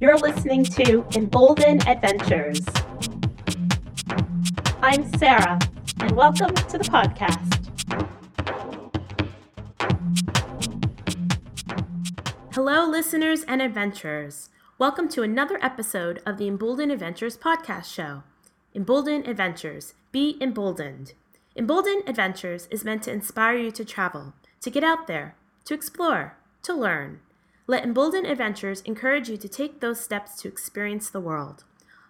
You're listening to Embolden Adventures. I'm Sarah, and welcome to the podcast. Hello, listeners and adventurers. Welcome to another episode of the Embolden Adventures podcast show. Embolden Adventures. Be emboldened. Embolden Adventures is meant to inspire you to travel, to get out there, to explore, to learn. Let Embolden Adventures encourage you to take those steps to experience the world.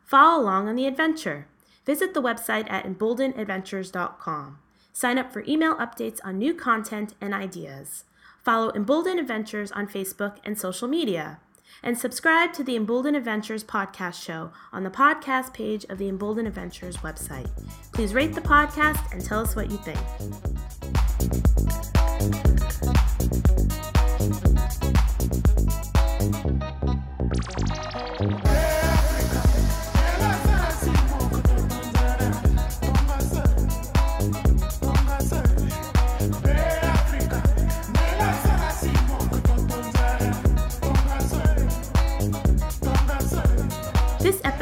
Follow along on the adventure. Visit the website at emboldenadventures.com. Sign up for email updates on new content and ideas. Follow Embolden Adventures on Facebook and social media. And subscribe to the Embolden Adventures podcast show on the podcast page of the Embolden Adventures website. Please rate the podcast and tell us what you think.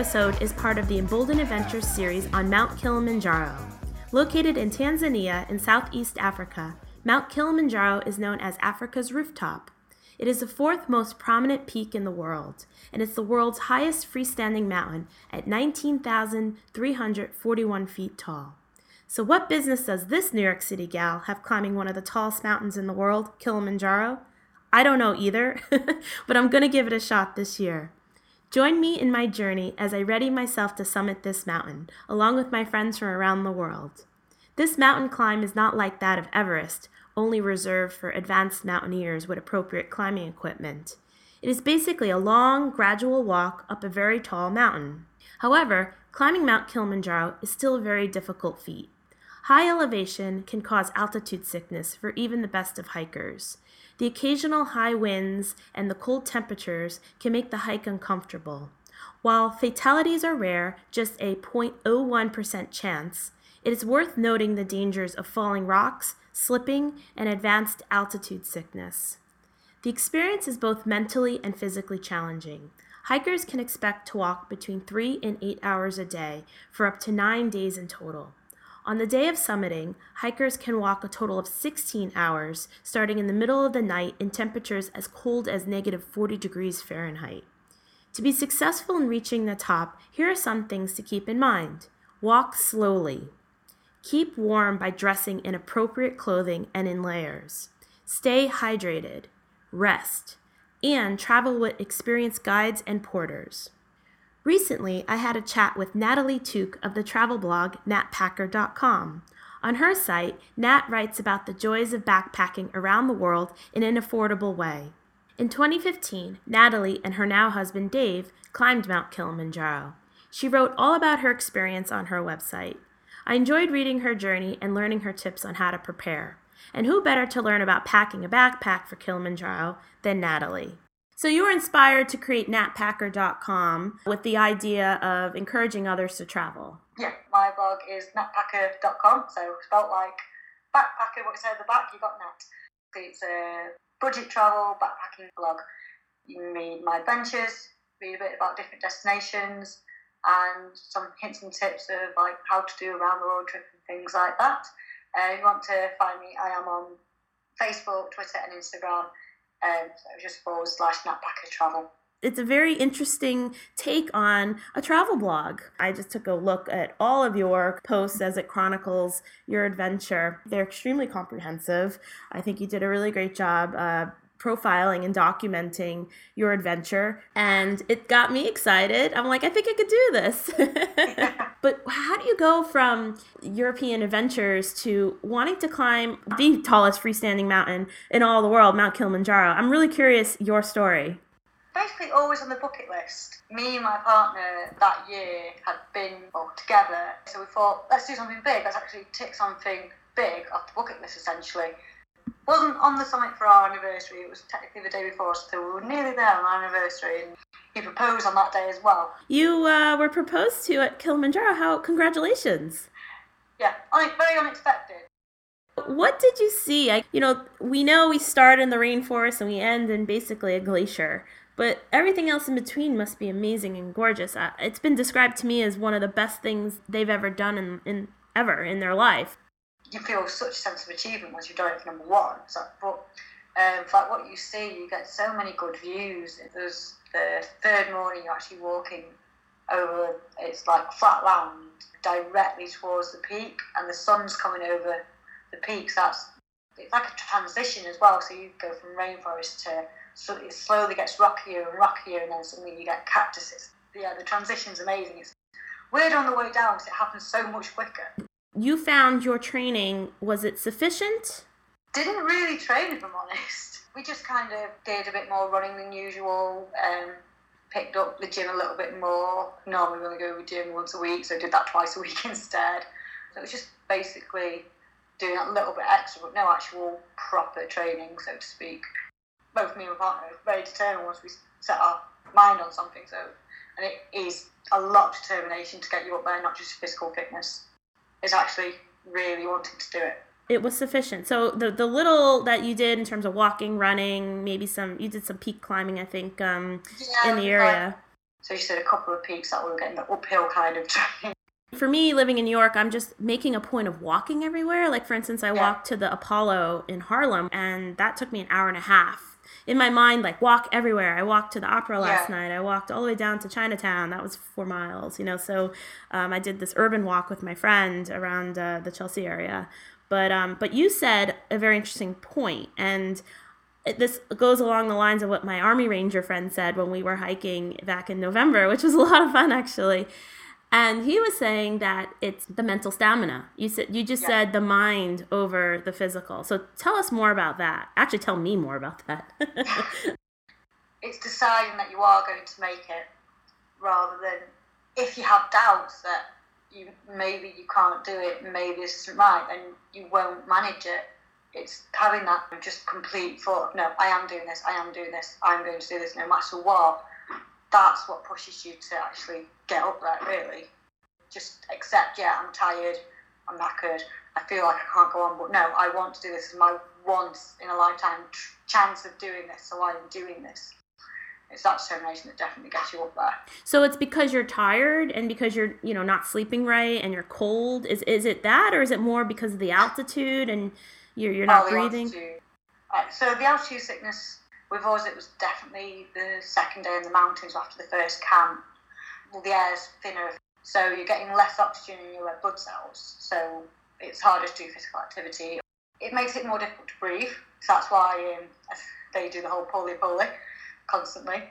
Episode is part of the Embolden Adventures series on Mount Kilimanjaro. Located in Tanzania in Southeast Africa, Mount Kilimanjaro is known as Africa's rooftop. It is the fourth most prominent peak in the world, and it's the world's highest freestanding mountain at 19,341 feet tall. So, what business does this New York City gal have climbing one of the tallest mountains in the world, Kilimanjaro? I don't know either, but I'm going to give it a shot this year. Join me in my journey as I ready myself to summit this mountain, along with my friends from around the world. This mountain climb is not like that of Everest, only reserved for advanced mountaineers with appropriate climbing equipment. It is basically a long, gradual walk up a very tall mountain. However, climbing Mount Kilimanjaro is still a very difficult feat. High elevation can cause altitude sickness for even the best of hikers. The occasional high winds and the cold temperatures can make the hike uncomfortable. While fatalities are rare, just a 0.01% chance, it is worth noting the dangers of falling rocks, slipping, and advanced altitude sickness. The experience is both mentally and physically challenging. Hikers can expect to walk between 3 and 8 hours a day for up to 9 days in total. On the day of summiting, hikers can walk a total of 16 hours, starting in the middle of the night in temperatures as cold as negative 40 degrees Fahrenheit. To be successful in reaching the top, here are some things to keep in mind. Walk slowly. Keep warm by dressing in appropriate clothing and in layers. Stay hydrated. Rest. And travel with experienced guides and porters. Recently, I had a chat with Natalie Tuke of the travel blog natpacker.com. On her site, Nat writes about the joys of backpacking around the world in an affordable way. In 2015, Natalie and her now husband Dave climbed Mount Kilimanjaro. She wrote all about her experience on her website. I enjoyed reading her journey and learning her tips on how to prepare. And who better to learn about packing a backpack for Kilimanjaro than Natalie? So you were inspired to create natpacker.com with the idea of encouraging others to travel. Yeah, my blog is natpacker.com, so spelt like backpacker, what you say at the back, you got nat. It's a budget travel backpacking blog. You read my adventures, read a bit about different destinations, and some hints and tips of like how to do a round the world trip and things like that. Uh, if you want to find me, I am on Facebook, Twitter, and Instagram so just forward slash Natpacker Travel. It's a very interesting take on a travel blog. I just took a look at all of your posts as it chronicles your adventure. They're extremely comprehensive. I think you did a really great job uh, profiling and documenting your adventure and it got me excited. I'm like, I think I could do this. but how do you go from European adventures to wanting to climb the tallest freestanding mountain in all the world, Mount Kilimanjaro? I'm really curious your story. Basically, always on the bucket list. Me and my partner that year had been well, together, so we thought, let's do something big. Let's actually tick something big off the bucket list, essentially wasn't on the summit for our anniversary. It was technically the day before, so we were nearly there on our anniversary. And he proposed on that day as well. You uh, were proposed to at Kilimanjaro. How congratulations! Yeah, very unexpected. what did you see? I, you know, we know we start in the rainforest and we end in basically a glacier, but everything else in between must be amazing and gorgeous. Uh, it's been described to me as one of the best things they've ever done in, in ever in their life. You feel such a sense of achievement once you've done it for number one. So, but um, like what you see, you get so many good views. There's the third morning you're actually walking over, it's like flat land directly towards the peak, and the sun's coming over the peaks. That's it's like a transition as well. So you go from rainforest to so it slowly gets rockier and rockier, and then suddenly you get cactuses. Yeah, the transition's amazing. It's weird on the way down because it happens so much quicker. You found your training was it sufficient? Didn't really train, if I'm honest. We just kind of did a bit more running than usual. Um, picked up the gym a little bit more. Normally, we only go to the gym once a week, so I did that twice a week instead. So it was just basically doing a little bit extra, but no actual proper training, so to speak. Both me and my partner are very determined once we set our mind on something. So, and it is a lot of determination to get you up there, not just physical fitness. It's actually really wanting to do it. It was sufficient. So the the little that you did in terms of walking, running, maybe some you did some peak climbing, I think, um, yeah, in the area. so you said a couple of peaks that we were getting the uphill kind of training. For me, living in New York, I'm just making a point of walking everywhere. Like, for instance, I yeah. walked to the Apollo in Harlem, and that took me an hour and a half. In my mind, like, walk everywhere. I walked to the opera last yeah. night. I walked all the way down to Chinatown. That was four miles, you know. So um, I did this urban walk with my friend around uh, the Chelsea area. But, um, but you said a very interesting point, and this goes along the lines of what my Army Ranger friend said when we were hiking back in November, which was a lot of fun, actually and he was saying that it's the mental stamina. You said you just yeah. said the mind over the physical. So tell us more about that. Actually, tell me more about that. it's deciding that you are going to make it, rather than if you have doubts that you maybe you can't do it, maybe this isn't right, then you won't manage it. It's having that just complete thought. No, I am doing this. I am doing this. I'm going to do this no matter what that's what pushes you to actually get up there, really. Just accept, yeah, I'm tired, I'm knackered, I feel like I can't go on, but no, I want to do this. It's my once in a lifetime chance of doing this, so I am doing this. It's that determination that definitely gets you up there. So it's because you're tired and because you're, you know, not sleeping right and you're cold. Is is it that, or is it more because of the altitude and you're you're not oh, breathing? Uh, so the altitude sickness with us, it was definitely the second day in the mountains after the first camp. Well, the air's thinner, so you're getting less oxygen in your red blood cells, so it's harder to do physical activity. It makes it more difficult to breathe, so that's why um, they do the whole pole pole constantly.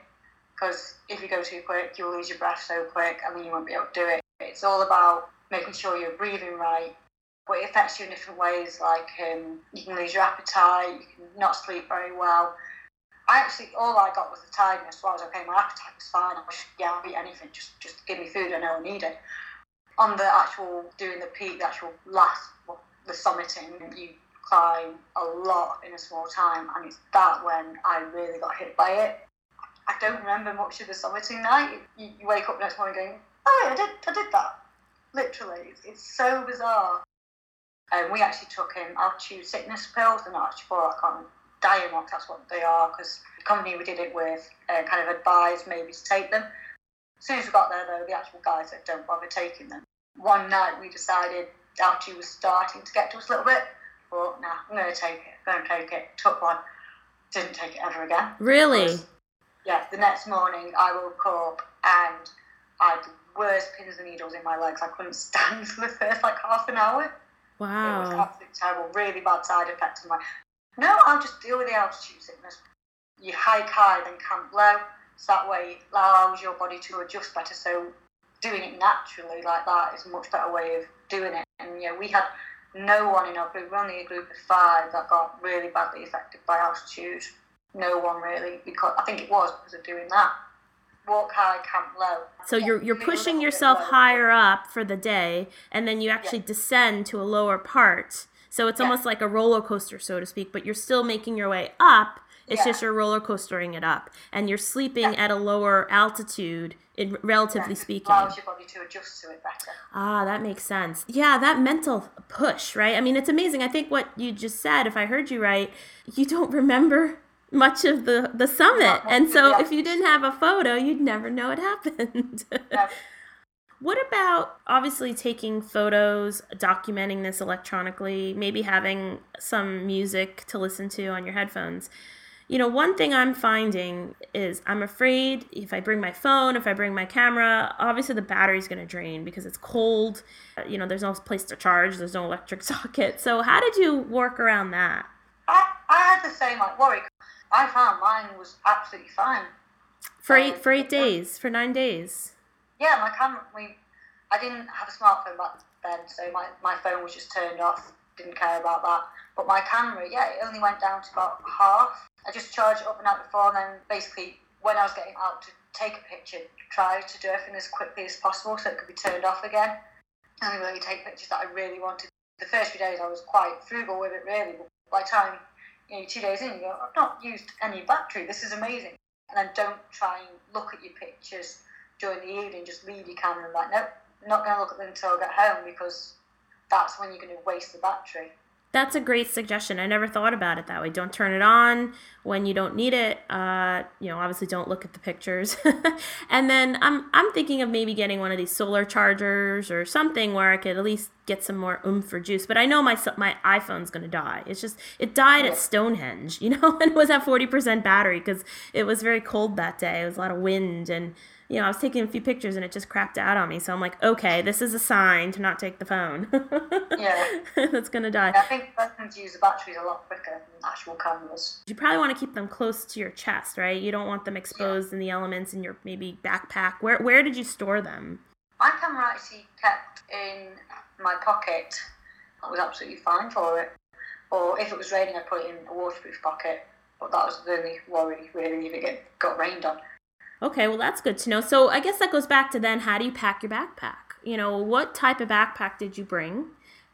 Because if you go too quick, you'll lose your breath so quick, and then you won't be able to do it. It's all about making sure you're breathing right, but it affects you in different ways. Like um, you can lose your appetite, you can not sleep very well, I actually all I got was the tiredness. So I was okay. My appetite was fine. I was yeah, I'll eat anything. Just just give me food. I know I need it. On the actual doing the peak, the actual last well, the summiting, you climb a lot in a small time, and it's that when I really got hit by it. I don't remember much of the summiting night. You, you wake up next morning going, oh I did I did that. Literally, it's, it's so bizarre. And um, we actually took in altitude sickness pills, and actually I can't Diamox, that's what they are, because the company we did it with uh, kind of advised maybe to take them. As soon as we got there, though, the actual guys said, don't bother taking them. One night we decided altitude was starting to get to us a little bit, but nah, I'm going to take it, I'm going to take it. Took one, didn't take it ever again. Really? Yeah, the next morning I woke up and I had the worst pins and needles in my legs. I couldn't stand for the first like half an hour. Wow. It was absolutely terrible, really bad side effects of my no, I'll just deal with the altitude sickness. You hike high, then camp low. So that way it allows your body to adjust better. So doing it naturally like that is a much better way of doing it. And yeah, we had no one in our group, we're only a group of five that got really badly affected by altitude. No one really, because I think it was because of doing that. Walk high, camp low. So you're you're pushing yourself higher up for the day, and then you actually yeah. descend to a lower part so it's yeah. almost like a roller coaster, so to speak, but you're still making your way up It's Yeah. just you're roller coastering it up, and you're sleeping at a lower altitude, in, relatively Yeah, speaking. allows your body to adjust to it better. Ah, that makes sense. Yeah, that mental push, right? I mean, it's amazing. I think what you just said, if I heard you right, you don't remember much of the the summit, and so if you didn't have a photo, you'd never know it happened. What about obviously taking photos, documenting this electronically, maybe having some music to listen to on your headphones? You know, one thing I'm finding is I'm afraid if I bring my phone, if I bring my camera, obviously the battery's going to drain because it's cold. You know, there's no place to charge, there's no electric socket. So, how did you work around that? I, I had the same like worry. I found mine was absolutely fine. For eight um, for eight days, for nine days. Yeah, my camera. We, I didn't have a smartphone back then, so my, my phone was just turned off. Didn't care about that. But my camera, yeah, it only went down to about half. I just charged it up and out before, and then basically when I was getting out to take a picture, try to do everything as quickly as possible so it could be turned off again. I only really take pictures that I really wanted. The first few days I was quite frugal with it, really. But by the time you know, two days in, you go, I've not used any battery. This is amazing. And then don't try and look at your pictures during the evening. Just leave your camera and like, nope, not going to look at them until I get home because that's when you're going to waste the battery. That's a great suggestion. I never thought about it that way. Don't turn it on when you don't need it. Uh, you know, obviously don't look at the pictures. and then I'm I'm thinking of maybe getting one of these solar chargers or something where I could at least get some more oomph for juice. But I know my my iPhone's gonna die. It's just it died at Stonehenge, you know, and it was at forty percent battery because it was very cold that day. It was a lot of wind and. You know, I was taking a few pictures and it just crapped out on me. So I'm like, okay, this is a sign to not take the phone. Yeah. That's gonna die. I think phones use the batteries a lot quicker than actual cameras. You probably want to keep them close to your chest, right? You don't want them exposed in the elements in your maybe backpack. Where where did you store them? My camera actually kept in my pocket. That was absolutely fine for it. Or if it was raining, I put it in a waterproof pocket. But that was the only worry, really, if it get, got rained on. Okay, well that's good to know. So I guess that goes back to then how do you pack your backpack? You know, what type of backpack did you bring?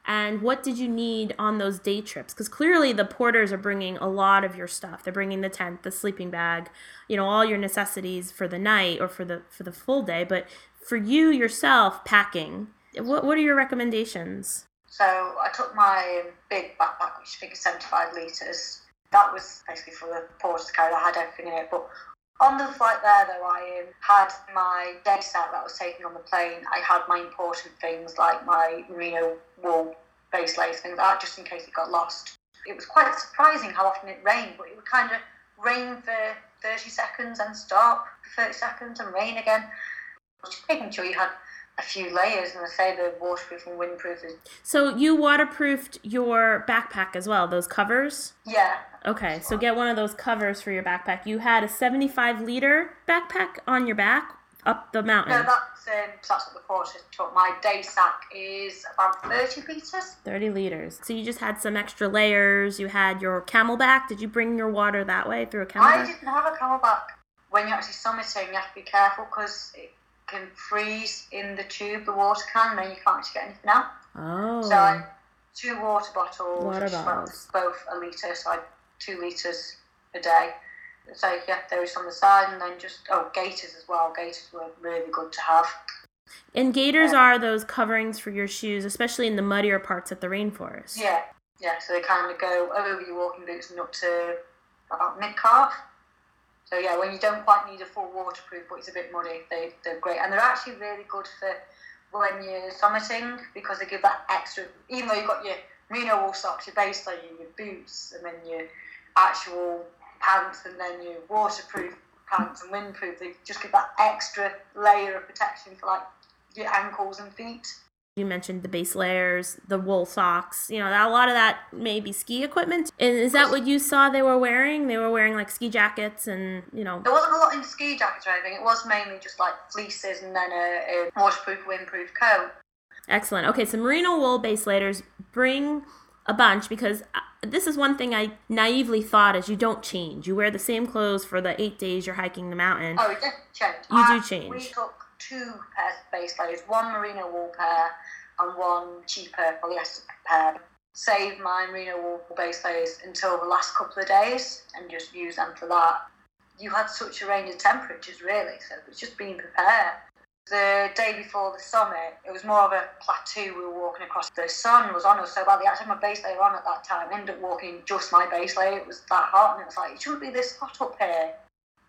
And what did you need on those day trips? Because clearly the porters are bringing a lot of your stuff. They're bringing the tent, the sleeping bag, you know, all your necessities for the night or for the for the full day. But for you yourself, packing, what what are your recommendations? So I took my big backpack, which I think is 75 litres. That was basically for the porters to carry. I had everything in it. But on the flight there, though, I had my day sack that I was taking on the plane. I had my important things like my merino wool base layers, things like that, just in case it got lost. It was quite surprising how often it rained, but it would kind of rain for 30 seconds and stop for 30 seconds and rain again. Just making sure you had a few layers, and I say the waterproof and windproof So you waterproofed your backpack as well, those covers? yeah, Okay, so get one of those covers for your backpack. You had a 75 liter backpack on your back up the mountain. No, that's um, that's what the porter took. My day sack is about thirty litres. 30 liters. So you just had some extra layers. You had your CamelBak. Did you bring your water that way through a CamelBak? I didn't have a CamelBak. When you're actually summiting, you have to be careful because it can freeze in the tube, the water can, and then you can't actually get anything out. Oh. So I two water bottles, Water bottles. both a litre, so I two litres a day. So yeah, those on the side, and then just oh gaiters as well. Gaiters were really good to have. and gaiters are those coverings for your shoes, especially in the muddier parts of the rainforest. Yeah, yeah. So they kind of go over your walking boots and up to about mid calf. So yeah, when you don't quite need a full waterproof, but it's a bit muddy, they they're great, and they're actually really good for when you're summiting because they give that extra. Even though you've got your merino wool socks, your base layer, your boots, and then your actual pants, and then your waterproof pants and windproof, they just give that extra layer of protection for like your ankles and feet. You mentioned the base layers, the wool socks. You know, a lot of that may be ski equipment. And is that what you saw they were wearing? They were wearing like ski jackets and, you know. There wasn't a lot in ski jackets or anything. It was mainly just like fleeces and then a, a waterproof, windproof coat. Excellent. Okay, so merino wool base layers, bring a bunch because uh, this is one thing I naively thought is you don't change. You wear the same clothes for the eight days you're hiking the mountain. Oh, did change. You do change. We took two pairs of base layers, one merino wool pair and one cheaper polyester pair. save my merino wool base layers until the last couple of days and just use them for that. You had such a range of temperatures, really, so it's just being prepared. The day before the summit, it was more of a plateau we were walking across. The sun was on us so bad. The had my base layer on at that time. I ended up walking just my base layer. It was that hot, and it was like, it shouldn't be this hot up here.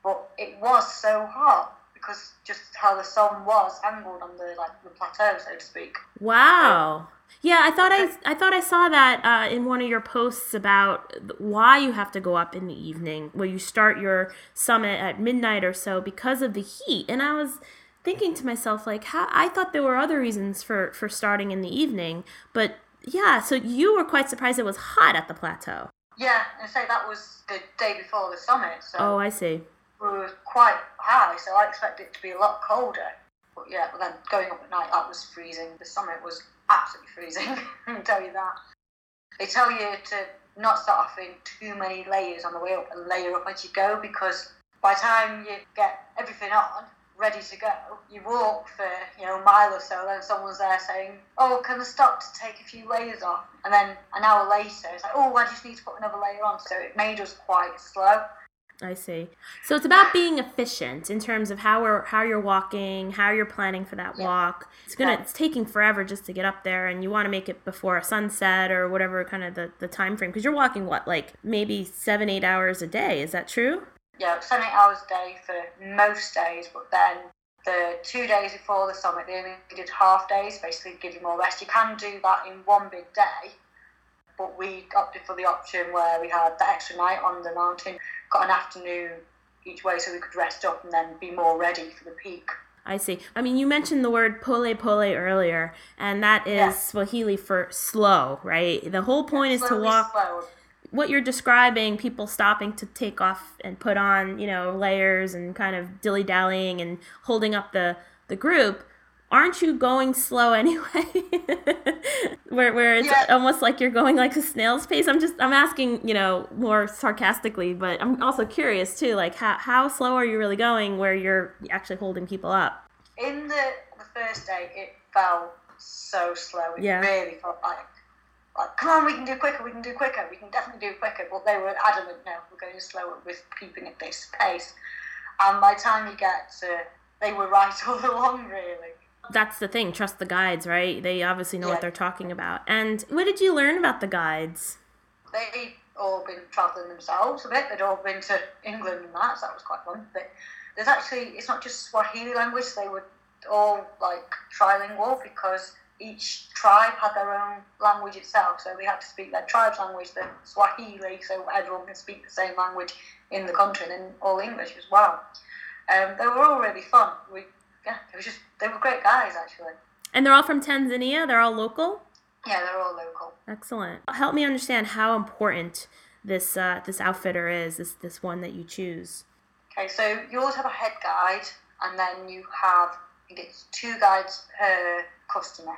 But it was so hot because just how the sun was angled on the like the plateau, so to speak. Wow. Yeah, I thought I I thought I saw that uh, in one of your posts about why you have to go up in the evening, where you start your summit at midnight or so because of the heat. And I was thinking to myself like how I thought there were other reasons for for starting in the evening, but yeah, so you were quite surprised it was hot at the plateau. Yeah, and say that was the day before the summit, so Oh, I see. We were quite high, so I expected it to be a lot colder. But yeah, but then going up at night, that was freezing. The summit was absolutely freezing. I can tell you that. They tell you to not start off in too many layers on the way up and layer up as you go because by the time you get everything on, ready to go, you walk for you know a mile or so, then someone's there saying, "Oh, can I stop to take a few layers off?" And then an hour later, it's like, "Oh, I just need to put another layer on." So it made us quite slow. I see. So it's about being efficient in terms of how we're, how you're walking, how you're planning for that Yeah. walk. It's gonna Yeah. it's taking forever just to get up there, and you want to make it before a sunset or whatever kind of the the time frame because you're walking what like maybe seven eight hours a day. Is that true? yeah, seven, eight hours a day for most days, but then the two days before the summit, they only did half days, basically give you more rest. You can do that in one big day, but we opted for the option where we had the extra night on the mountain, got an afternoon each way so we could rest up and then be more ready for the peak. I see. I mean, you mentioned the word pole pole earlier, and that is Yeah. Swahili for slow, right? The whole point is to walk. slow. What you're describing, people stopping to take off and put on, you know, layers and kind of dilly dallying and holding up the the group. Aren't you going slow anyway? where where it's Yeah. almost like you're going like a snail's pace. I'm just I'm asking, you know, more sarcastically, but I'm also curious too. Like how how slow are you really going where you're actually holding people up? In the, the first day, it felt so slow. It Yeah. really felt like, like, come on, we can do quicker, we can do quicker, we can definitely do quicker. But they were adamant, no, we're going slower, we're keeping at this pace. And by the time you get to, they were right all along, really. That's the thing. Trust the guides, right? They obviously know Yeah. what they're talking about. And what did you learn about the guides? They'd all been travelling themselves a bit, they'd all been to England and that, so that was quite fun. But there's actually, it's not just Swahili language, they were all like trilingual because each tribe had their own language itself, so they had to speak their tribe's language, the Swahili, so everyone can speak the same language in the country, and in all English as well. Um, they were all really fun. We, yeah, it was just they were great guys actually. And they're all from Tanzania. They're all local. Yeah, they're all local. Excellent. Help me understand how important this uh, this outfitter is. This this one that you choose. Okay, so you always have a head guide, and then you have I think it's two guides per customer.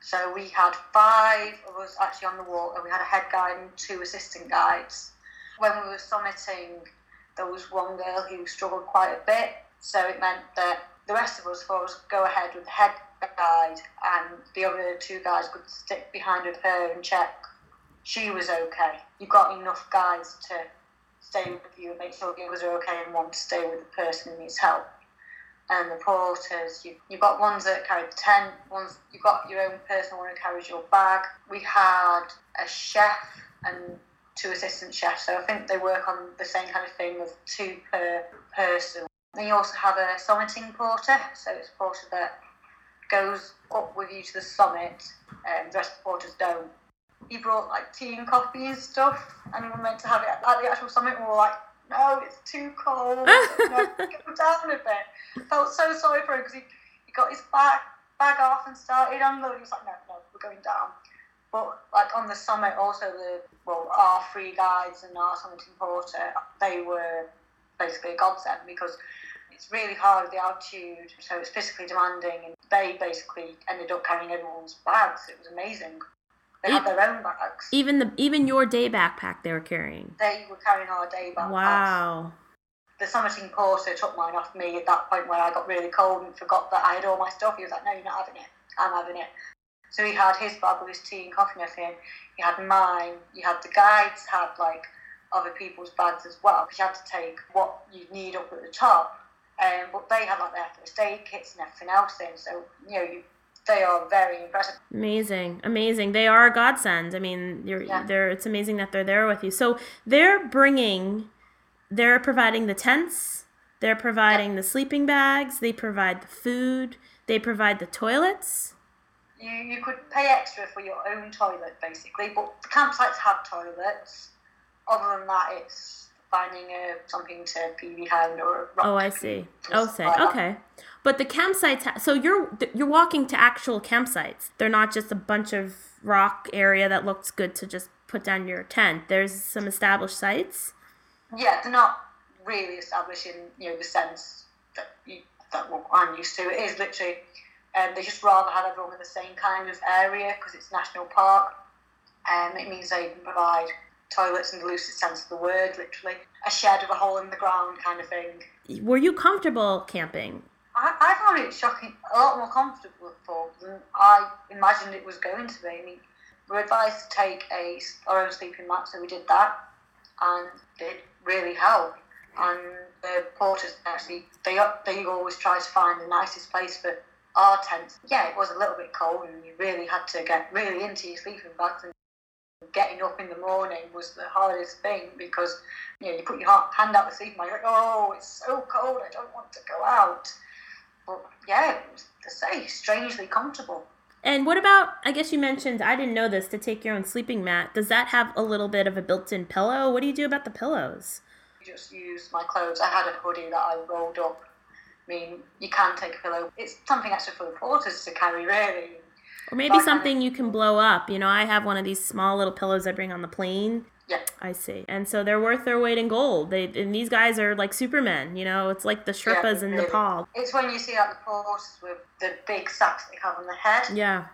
So we had five of us actually on the walk, and we had a head guide and two assistant guides. When we were summiting, there was one girl who struggled quite a bit, so it meant that the rest of us four go ahead with the head guide, and the other two guys could stick behind with her and check she was okay. You've got enough guys to stay with you and make sure the others are okay and want to stay with the person who needs help. And the porters, you, you've got ones that carry the tent, ones you've got your own personal one who carries your bag. We had a chef and two assistant chefs, so I think they work on the same kind of thing of two per person. Then you also have a summiting porter, so it's a porter that goes up with you to the summit, and the rest of the porters don't he brought like tea and coffee and stuff, and we were meant to have it at the actual summit. And we were like, no, it's too cold. no, go down a bit. Felt so sorry for him because he, he got his bag bag off and started unloading. He was like, no, no, we're going down. But like on the summit, also the well, our free guides and our summiting porter, they were basically a godsend because it's really hard with the altitude, so it's physically demanding, and they basically ended up carrying everyone's bags. It was amazing. They had their own bags. Even the even your day backpack they were carrying. They were carrying our day backpacks. Wow. The summiting porter took mine off me at that point where I got really cold and forgot that I had all my stuff. He was like, "No, you're not having it. I'm having it." So he had his bag with his tea and coffee and everything. He had mine. You had the guides had like other people's bags as well because you had to take what you need up at the top. Um, but they had like their first aid kits and everything else in. So you know you they are very impressive. Amazing, amazing. They are a godsend. I mean, you're Yeah. they're it's amazing that they're there with you. So they're bringing, they're providing the tents, they're providing the sleeping bags, they provide the food, they provide the toilets. You you could pay extra for your own toilet basically, but the campsites have toilets. Other than that, it's finding a, something to pee behind or a rock Oh, I see. Oh, say like that. okay. But the campsites, ha- so you're you're walking to actual campsites. They're not just a bunch of rock area that looks good to just put down your tent. There's some established sites. Yeah, they're not really establishing you know the sense that you, that what I'm used to. It is literally, um, they just rather have everyone in the same kind of area because it's national park. Um, it means they can provide toilets in the loosest sense of the word, literally a shed with a hole in the ground kind of thing. Were you comfortable camping? I, I found it shocking, a lot more comfortable than I imagined it was going to be. I mean, we were advised to take a our own sleeping mat, so we did that, and it really helped. And the porters actually, they they always try to find the nicest place for our tents. Yeah, it was a little bit cold, and you really had to get really into your sleeping bags. And getting up in the morning was the hardest thing because you know you put your ha- hand out the sleeping bag, you're like, oh, it's so cold, I don't want to go out. But yeah, it was to say strangely comfortable. And what about, I guess you mentioned, I didn't know this, to take your own sleeping mat. Does that have a little bit of a built in pillow? What do you do about the pillows? just use my clothes. I had a hoodie that I rolled up. I mean, you can take a pillow. It's something extra for the porters to carry, really. Or maybe That kind of- something you can blow up. You know, I have one of these small little pillows I bring on the plane. Yeah. I see. And so they're worth their weight in gold. They and these guys are like supermen, you know, it's like the Sherpas in really. Nepal. It's when you see like the porters with the big sacks they have on their head, Yeah.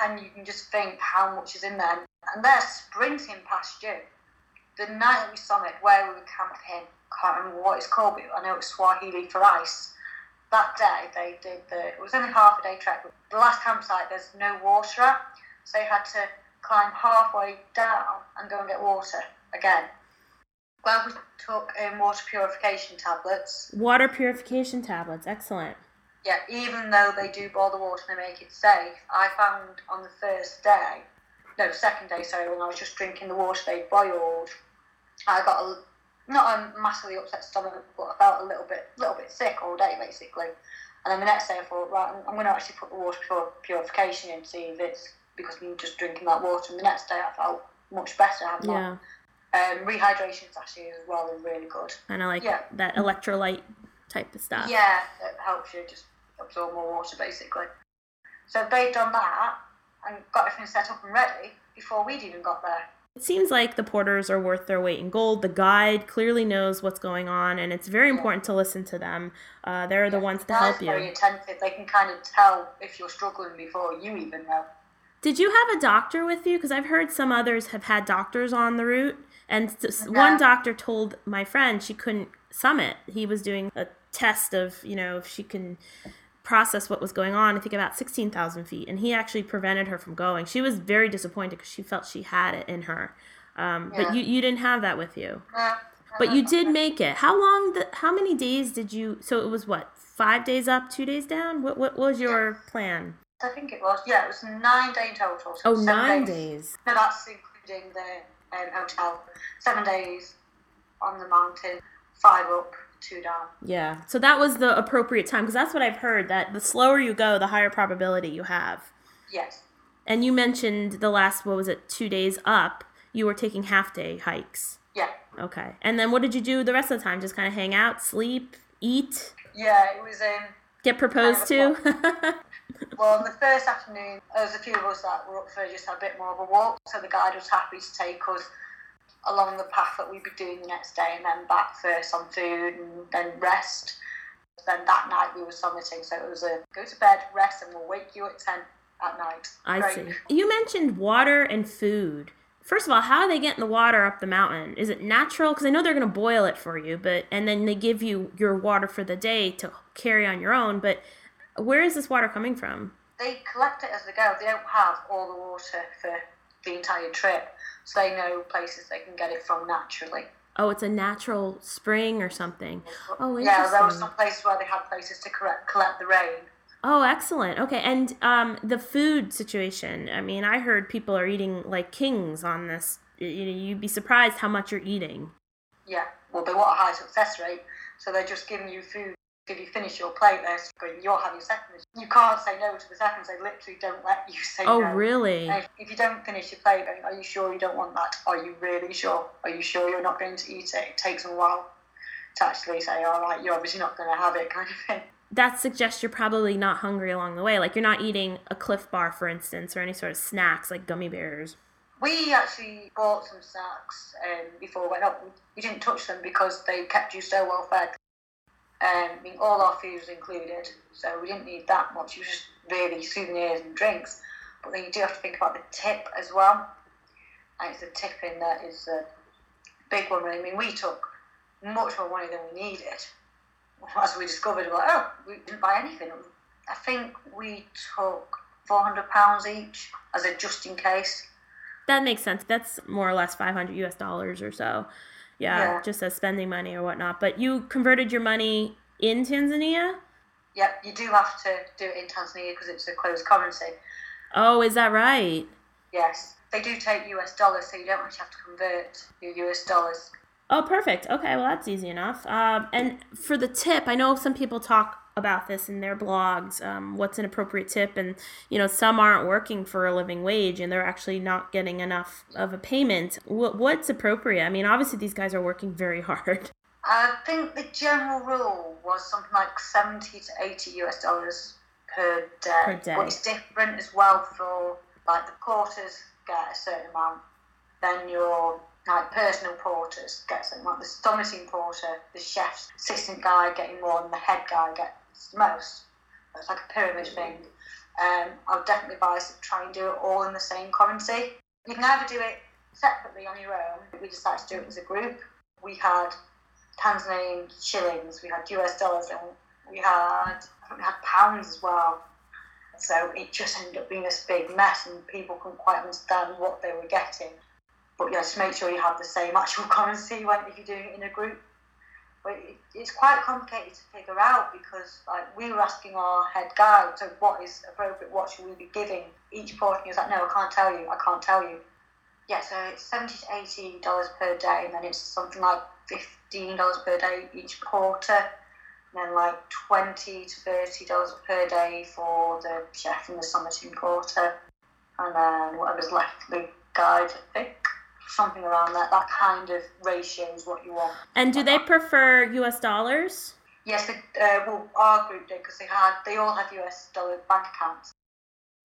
and you can just think how much is in there. And they're sprinting past you. The night we summit, where we were camping, I can't remember what it's called, but I know it's Swahili for ice. That day they did the. It was only half a day trek. But the last campsite, there's no water at, so they had to climb halfway down and go and get water again. Well, we took um, water purification tablets. Water purification tablets. Excellent. Yeah, even though they do boil the water and they make it safe, I found on the first day, no, second day, sorry, when I was just drinking the water they boiled, I got a, not a massively upset stomach, but I felt a little bit, little bit sick all day basically. And then the next day I thought, right, I'm, I'm going to actually put the water pur- purification in, see if it's because I'm just drinking that water. And the next day I felt much better having Yeah. that. Um, rehydration is actually as well is really good. And of like Yeah. that electrolyte type of stuff. Yeah, it helps you just absorb more water basically. So they'd done that and got everything set up and ready before we'd even got there. It seems like the porters are worth their weight in gold. The guide clearly knows what's going on, and it's very important to listen to them. Uh, they're the ones to help Very you. attentive. They can kind of tell if you're struggling before you even know. Did you have a doctor with you? Because I've heard some others have had doctors on the route, and Yeah. one doctor told my friend she couldn't summit. He was doing a test of, you know, if she can process what was going on. I think about sixteen thousand feet, and he actually prevented her from going. She was very disappointed because she felt she had it in her. Um, Yeah. But you, you didn't have that with you. Yeah. But you did make it. How long? The, how many days did you? So it was what? Five days up, two days down. What what was your plan? I think it was. Yeah, it was nine day total. So Oh, nine days. days. No, that's including the um, hotel. Seven days on the mountain, five up, two down. Yeah. So that was the appropriate time because that's what I've heard that the slower you go, the higher probability you have. Yes. And you mentioned the last what was it? Two days up. You were taking half day hikes. Yeah. Okay. And then what did you do the rest of the time? Just kind of hang out, sleep, eat, Yeah, it was um, get proposed to. Well, on the first afternoon, there was a few of us that were up for just a bit more of a walk, so the guide was happy to take us along the path that we'd be doing the next day and then back for some food and then rest. Then that night we were summiting, so it was a go to bed, rest, and we'll wake you at 10 at night. I see. You mentioned water and food. First of all, how are they getting the water up the mountain? Is it natural? Because I know they're going to boil it for you, but and then they give you your water for the day to carry on your own. But where is this water coming from? they collect it as they go. They don't have all the water for the entire trip, so they know places they can get it from naturally. Oh, it's a natural spring or something. Oh, Yeah, there were interesting. some places where they had places to correct, collect the rain. Oh, excellent. Okay, and um, the food situation. I mean, I heard people are eating like kings on this. You know, you'd be surprised how much you're eating. Yeah, well, they want a high success rate, so they're just giving you food. If you finish your plate, they're going, you'll have your second. You can't say no to the seconds. They literally don't let you say Oh, no. Oh, really? If, if you don't finish your plate, then are you sure you don't want that? Are you really sure? Are you sure you're not going to eat it? It takes a while to actually say, all right, you're obviously not going to have it, kind of thing. That suggests you're probably not hungry along the way. Like you're not eating a Clif Bar, for instance, or any sort of snacks like gummy bears. We actually bought some snacks um, before we went up. We didn't touch them because they kept you so well fed. Um, I mean, all our food was included, so we didn't need that much. It was just really souvenirs and drinks. But then you do have to think about the tip as well. And it's the tipping that is a big one. I mean, we took much more money than we needed. As we discovered, like, oh, we didn't buy anything. I think we took £400 each as a just in case. That makes sense. That's more or less 500 US dollars or so. Yeah, Yeah. just as spending money or whatnot. But you converted your money in Tanzania? Yep, you do have to do it in Tanzania because it's a closed currency. Oh, is that right? Yes, they do take US dollars, so you don't actually have to convert your US dollars. Oh, perfect. Okay, well, that's easy enough. Um, and for the tip, I know some people talk about this in their blogs. Um, what's an appropriate tip? And you know, some aren't working for a living wage, and they're actually not getting enough of a payment. What, what's appropriate? I mean, obviously these guys are working very hard. I think the general rule was something like 70 to 80 US dollars per day. Per day. But it's different as well for like the porters get a certain amount, then your like personal porters get something like the summiting porter, the chef's assistant guy getting more, and the head guy the most. It's like a pyramid thing. Um, I would definitely to try and do it all in the same currency. You can either do it separately on your own. We decided to do it as a group. We had Tanzanian shillings, we had US dollars, and we had I think we had pounds as well. So it just ended up being this big mess, and people couldn't quite understand what they were getting. But yeah, just make sure you have the same actual currency when if you're doing it in a group. But it, it's quite complicated to figure out because like we were asking our head guide, so what is appropriate? What should we be giving each porter? He was like, no, I can't tell you. I can't tell you. Yeah, so it's seventy to eighty dollars per day, and then it's something like fifteen dollars per day each porter, and then like twenty to thirty dollars per day for the chef and the summiting porter, and then whatever's left for the guide, I think something around that. That kind of ratio is what you want. And do they prefer US dollars? Yes, the, uh, well, our group did because they had they all had US dollar bank accounts.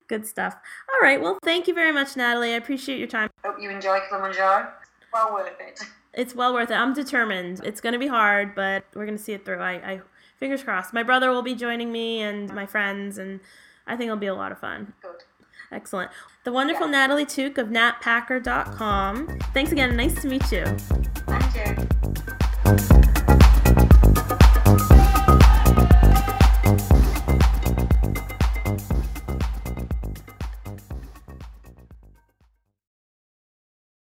Good stuff. All right. Well, thank you very much, Natalie. I appreciate your time. Hope you enjoy Kilimanjaro. Well worth it. It's well worth it. I'm determined. It's going to be hard, but we're going to see it through. I, I fingers crossed. My brother will be joining me and my friends, and I think it'll be a lot of fun. Good. Excellent. The wonderful Natalie Took of natpacker.com. Thanks again. Nice to meet you. You.